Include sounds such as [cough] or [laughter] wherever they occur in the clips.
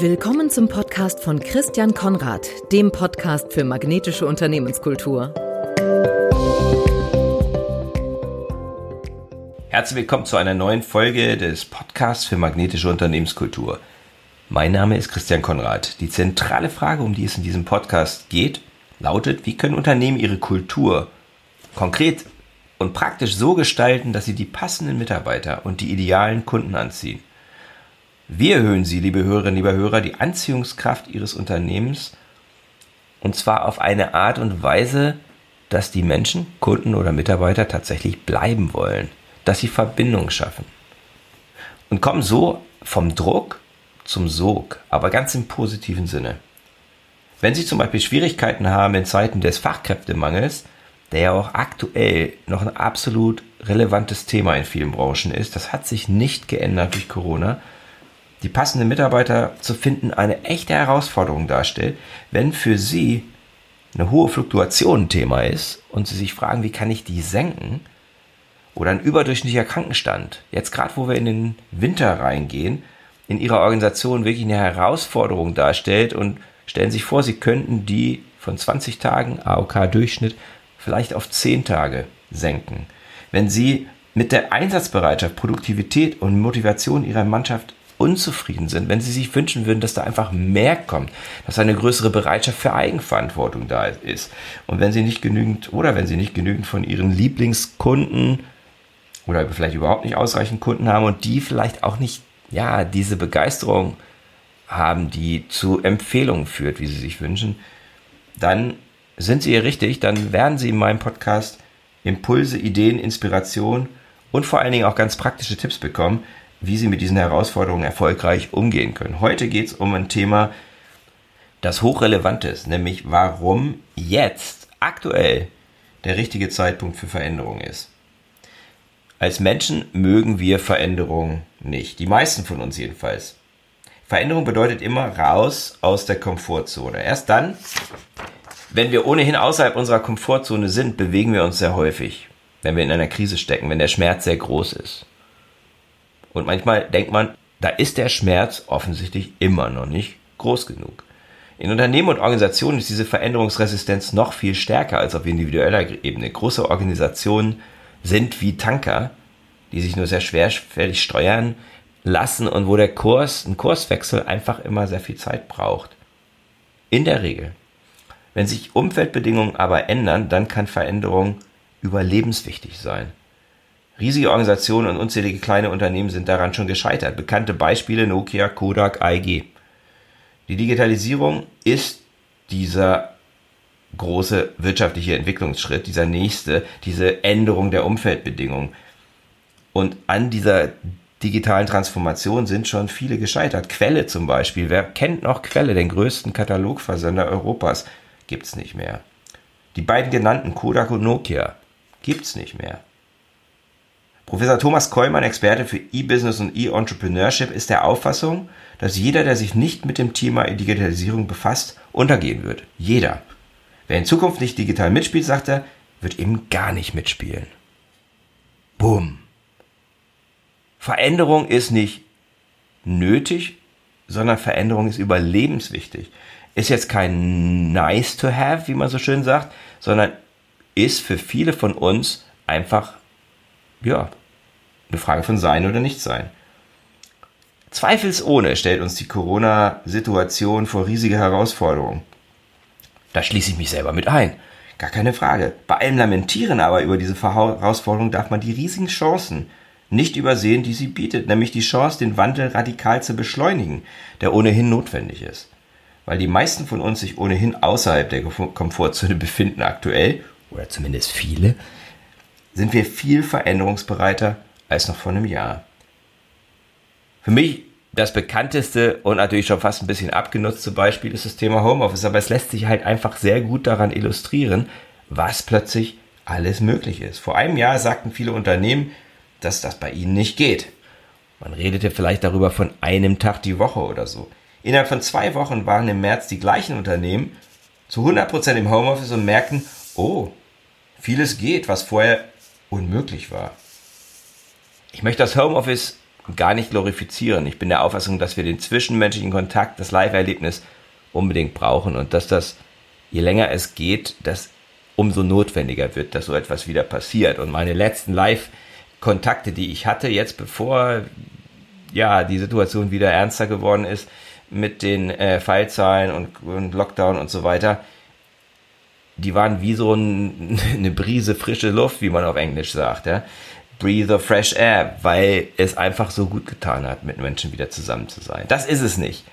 Willkommen zum Podcast von Christian Konrad, dem Podcast für magnetische Unternehmenskultur. Herzlich willkommen zu einer neuen Folge des Podcasts für magnetische Unternehmenskultur. Mein Name ist Christian Konrad. Die zentrale Frage, um die es in diesem Podcast geht, lautet, wie können Unternehmen ihre Kultur konkret und praktisch so gestalten, dass sie die passenden Mitarbeiter und die idealen Kunden anziehen. Wie erhöhen Sie, liebe Hörerinnen, liebe Hörer, die Anziehungskraft Ihres Unternehmens und zwar auf eine Art und Weise, dass die Menschen, Kunden oder Mitarbeiter tatsächlich bleiben wollen, dass sie Verbindungen schaffen und kommen so vom Druck zum Sog, aber ganz im positiven Sinne. Wenn Sie zum Beispiel Schwierigkeiten haben in Zeiten des Fachkräftemangels, der ja auch aktuell noch ein absolut relevantes Thema in vielen Branchen ist, das hat sich nicht geändert durch Corona, die passenden Mitarbeiter zu finden eine echte Herausforderung darstellt, wenn für Sie eine hohe Fluktuation ein Thema ist und Sie sich fragen, wie kann ich die senken? Oder ein überdurchschnittlicher Krankenstand, jetzt gerade wo wir in den Winter reingehen, in Ihrer Organisation wirklich eine Herausforderung darstellt und stellen sich vor, Sie könnten die von 20 Tagen AOK-Durchschnitt vielleicht auf 10 Tage senken. Wenn Sie mit der Einsatzbereitschaft, Produktivität und Motivation Ihrer Mannschaft unzufrieden sind, wenn sie sich wünschen würden, dass da einfach mehr kommt, dass eine größere Bereitschaft für Eigenverantwortung da ist. Und wenn sie nicht genügend oder wenn sie nicht genügend von ihren Lieblingskunden oder vielleicht überhaupt nicht ausreichend Kunden haben und die vielleicht auch nicht, ja, diese Begeisterung haben, die zu Empfehlungen führt, wie sie sich wünschen, dann sind sie hier richtig, dann werden sie in meinem Podcast Impulse, Ideen, Inspiration und vor allen Dingen auch ganz praktische Tipps bekommen, wie sie mit diesen Herausforderungen erfolgreich umgehen können. Heute geht es um ein Thema, das hochrelevant ist, nämlich warum jetzt aktuell der richtige Zeitpunkt für Veränderung ist. Als Menschen mögen wir Veränderung nicht. Die meisten von uns jedenfalls. Veränderung bedeutet immer raus aus der Komfortzone. Erst dann, wenn wir ohnehin außerhalb unserer Komfortzone sind, bewegen wir uns sehr häufig. Wenn wir in einer Krise stecken, wenn der Schmerz sehr groß ist. Und manchmal denkt man, da ist der Schmerz offensichtlich immer noch nicht groß genug. In Unternehmen und Organisationen ist diese Veränderungsresistenz noch viel stärker als auf individueller Ebene. Große Organisationen sind wie Tanker, die sich nur sehr schwerfällig steuern lassen und wo der Kurs, ein Kurswechsel einfach immer sehr viel Zeit braucht. In der Regel. Wenn sich Umfeldbedingungen aber ändern, dann kann Veränderung überlebenswichtig sein. Riesige Organisationen und unzählige kleine Unternehmen sind daran schon gescheitert. Bekannte Beispiele Nokia, Kodak, AEG. Die Digitalisierung ist dieser große wirtschaftliche Entwicklungsschritt, dieser nächste, diese Änderung der Umfeldbedingungen. Und an dieser digitalen Transformation sind schon viele gescheitert. Quelle zum Beispiel. Wer kennt noch Quelle, den größten Katalogversender Europas? Gibt's nicht mehr. Die beiden genannten Kodak und Nokia gibt's nicht mehr. Professor Thomas Kollmann, Experte für E-Business und E-Entrepreneurship, ist der Auffassung, dass jeder, der sich nicht mit dem Thema Digitalisierung befasst, untergehen wird. Jeder. Wer in Zukunft nicht digital mitspielt, sagt er, wird eben gar nicht mitspielen. Bumm. Veränderung ist nicht nötig, sondern Veränderung ist überlebenswichtig. Ist jetzt kein nice to have, wie man so schön sagt, sondern ist für viele von uns einfach ja, eine Frage von Sein oder Nichtsein. Zweifelsohne stellt uns die Corona-Situation vor riesige Herausforderungen. Da schließe ich mich selber mit ein. Gar keine Frage. Bei allem Lamentieren aber über diese Herausforderung darf man die riesigen Chancen nicht übersehen, die sie bietet, nämlich die Chance, den Wandel radikal zu beschleunigen, der ohnehin notwendig ist. Weil die meisten von uns sich ohnehin außerhalb der Komfortzone befinden aktuell, oder zumindest viele, sind wir viel veränderungsbereiter als noch vor einem Jahr. Für mich das bekannteste und natürlich schon fast ein bisschen abgenutzte Beispiel ist das Thema Homeoffice, aber es lässt sich halt einfach sehr gut daran illustrieren, was plötzlich alles möglich ist. Vor einem Jahr sagten viele Unternehmen, dass das bei ihnen nicht geht. Man redete vielleicht darüber von einem Tag die Woche oder so. Innerhalb von zwei Wochen waren im März die gleichen Unternehmen zu 100% im Homeoffice und merkten, oh, vieles geht, was vorher unmöglich war. Ich möchte das Homeoffice gar nicht glorifizieren. Ich bin der Auffassung, dass wir den zwischenmenschlichen Kontakt, das Live-Erlebnis unbedingt brauchen und dass das, je länger es geht, das umso notwendiger wird, dass so etwas wieder passiert. Und meine letzten Live-Kontakte, die ich hatte, jetzt bevor ja die Situation wieder ernster geworden ist mit den äh, Fallzahlen und, und Lockdown und so weiter, die waren wie so ein, [laughs] eine Brise frische Luft, wie man auf Englisch sagt, ja. Breathe of fresh air, weil es einfach so gut getan hat, mit Menschen wieder zusammen zu sein. Das ist es nicht.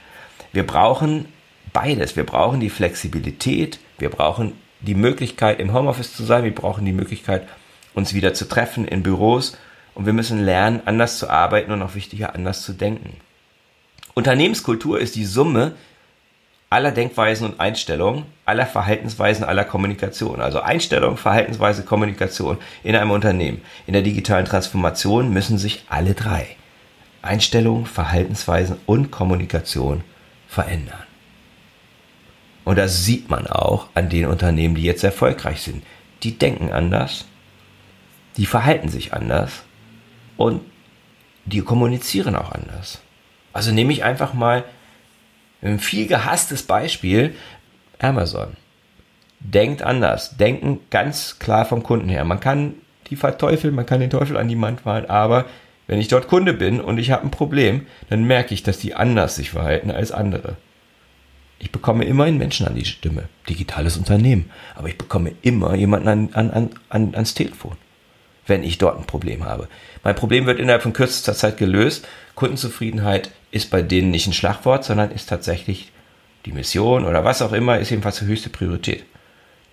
Wir brauchen beides. Wir brauchen die Flexibilität, wir brauchen die Möglichkeit, im Homeoffice zu sein. Wir brauchen die Möglichkeit, uns wieder zu treffen in Büros. Und wir müssen lernen, anders zu arbeiten und noch wichtiger, anders zu denken. Unternehmenskultur ist die Summe aller Denkweisen und Einstellungen, aller Verhaltensweisen, aller Kommunikation. Also Einstellung, Verhaltensweise, Kommunikation in einem Unternehmen. In der digitalen Transformation müssen sich alle drei Einstellungen, Verhaltensweisen und Kommunikation verändern. Und das sieht man auch an den Unternehmen, die jetzt erfolgreich sind. Die denken anders, die verhalten sich anders und die kommunizieren auch anders. Also nehme ich einfach mal ein viel gehasstes Beispiel, Amazon. Denkt anders, denken ganz klar vom Kunden her. Man kann die verteufeln, man kann den Teufel an die Wand malen, aber wenn ich dort Kunde bin und ich habe ein Problem, dann merke ich, dass die anders sich verhalten als andere. Ich bekomme immer einen Menschen an die Stimme. Digitales Unternehmen. Aber ich bekomme immer jemanden an, an, an, ans Telefon, wenn ich dort ein Problem habe. Mein Problem wird innerhalb von kürzester Zeit gelöst. Kundenzufriedenheit ist bei denen nicht ein Schlagwort, sondern ist tatsächlich die Mission oder was auch immer, ist jedenfalls die höchste Priorität.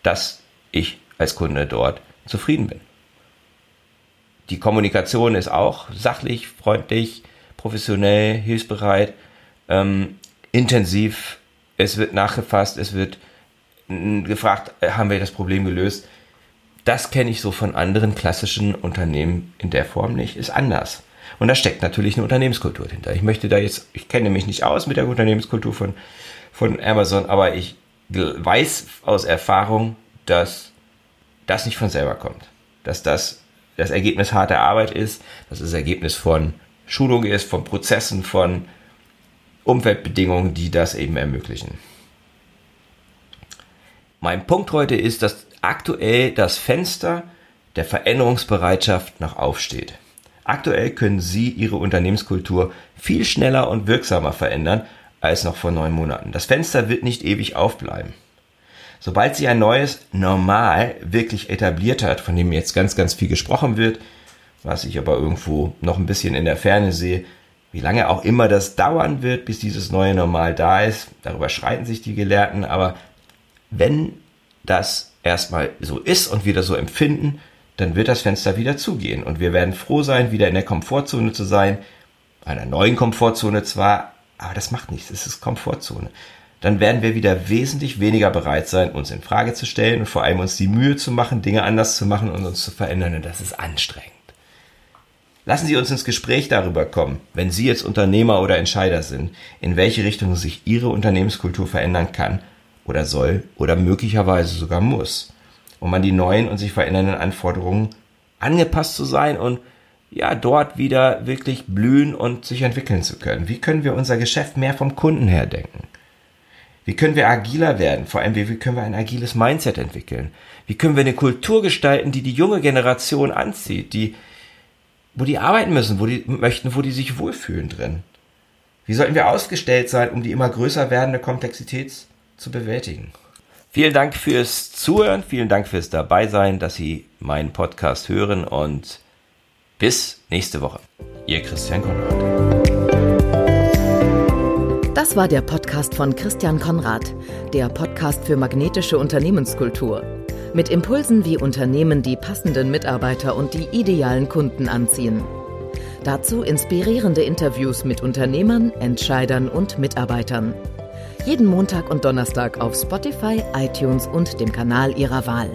Dass ich als Kunde dort zufrieden bin. Die Kommunikation ist auch sachlich, freundlich, professionell, hilfsbereit, ähm, intensiv es wird nachgefasst, es wird gefragt, äh, haben wir das Problem gelöst. Das kenne ich so von anderen klassischen Unternehmen in der Form nicht, ist anders. Und da steckt natürlich eine Unternehmenskultur hinter. Ich möchte da jetzt, ich kenne mich nicht aus mit der Unternehmenskultur von, von Amazon, aber ich weiß aus Erfahrung, dass das nicht von selber kommt. Dass das das Ergebnis harter Arbeit ist, dass das Ergebnis von Schulung ist, von Prozessen, von Umweltbedingungen, die das eben ermöglichen. Mein Punkt heute ist, dass aktuell das Fenster der Veränderungsbereitschaft noch aufsteht. Aktuell können Sie Ihre Unternehmenskultur viel schneller und wirksamer verändern als noch vor neun Monaten. Das Fenster wird nicht ewig aufbleiben. Sobald sich ein neues Normal wirklich etabliert hat, von dem jetzt ganz, ganz viel gesprochen wird, was ich aber irgendwo noch ein bisschen in der Ferne sehe, wie lange auch immer das dauern wird, bis dieses neue Normal da ist, darüber schreiten sich die Gelehrten, aber wenn das erstmal so ist und wir das so empfinden, dann wird das Fenster wieder zugehen. Und wir werden froh sein, wieder in der Komfortzone zu sein, einer neuen Komfortzone zwar, aber das macht nichts, es ist Komfortzone. Dann werden wir wieder wesentlich weniger bereit sein, uns in Frage zu stellen und vor allem uns die Mühe zu machen, Dinge anders zu machen und uns zu verändern. Und das ist anstrengend. Lassen Sie uns ins Gespräch darüber kommen, wenn Sie jetzt Unternehmer oder Entscheider sind, in welche Richtung sich Ihre Unternehmenskultur verändern kann oder soll oder möglicherweise sogar muss, um an die neuen und sich verändernden Anforderungen angepasst zu sein und ja, dort wieder wirklich blühen und sich entwickeln zu können. Wie können wir unser Geschäft mehr vom Kunden her denken? Wie können wir agiler werden? Vor allem, wie können wir ein agiles Mindset entwickeln? Wie können wir eine Kultur gestalten, die die junge Generation anzieht, die wo die arbeiten müssen, wo die möchten, wo die sich wohlfühlen drin. Wie sollten wir ausgestellt sein, um die immer größer werdende Komplexität zu bewältigen? Vielen Dank fürs Zuhören, vielen Dank fürs Dabeisein, dass Sie meinen Podcast hören und bis nächste Woche. Ihr Christian Konrad. Das war der Podcast von Christian Konrad, der Podcast für magnetische Unternehmenskultur. Mit Impulsen, wie Unternehmen die passenden Mitarbeiter und die idealen Kunden anziehen. Dazu inspirierende Interviews mit Unternehmern, Entscheidern und Mitarbeitern. Jeden Montag und Donnerstag auf Spotify, iTunes und dem Kanal Ihrer Wahl.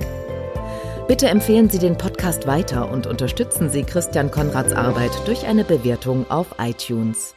Bitte empfehlen Sie den Podcast weiter und unterstützen Sie Christian Konrads Arbeit durch eine Bewertung auf iTunes.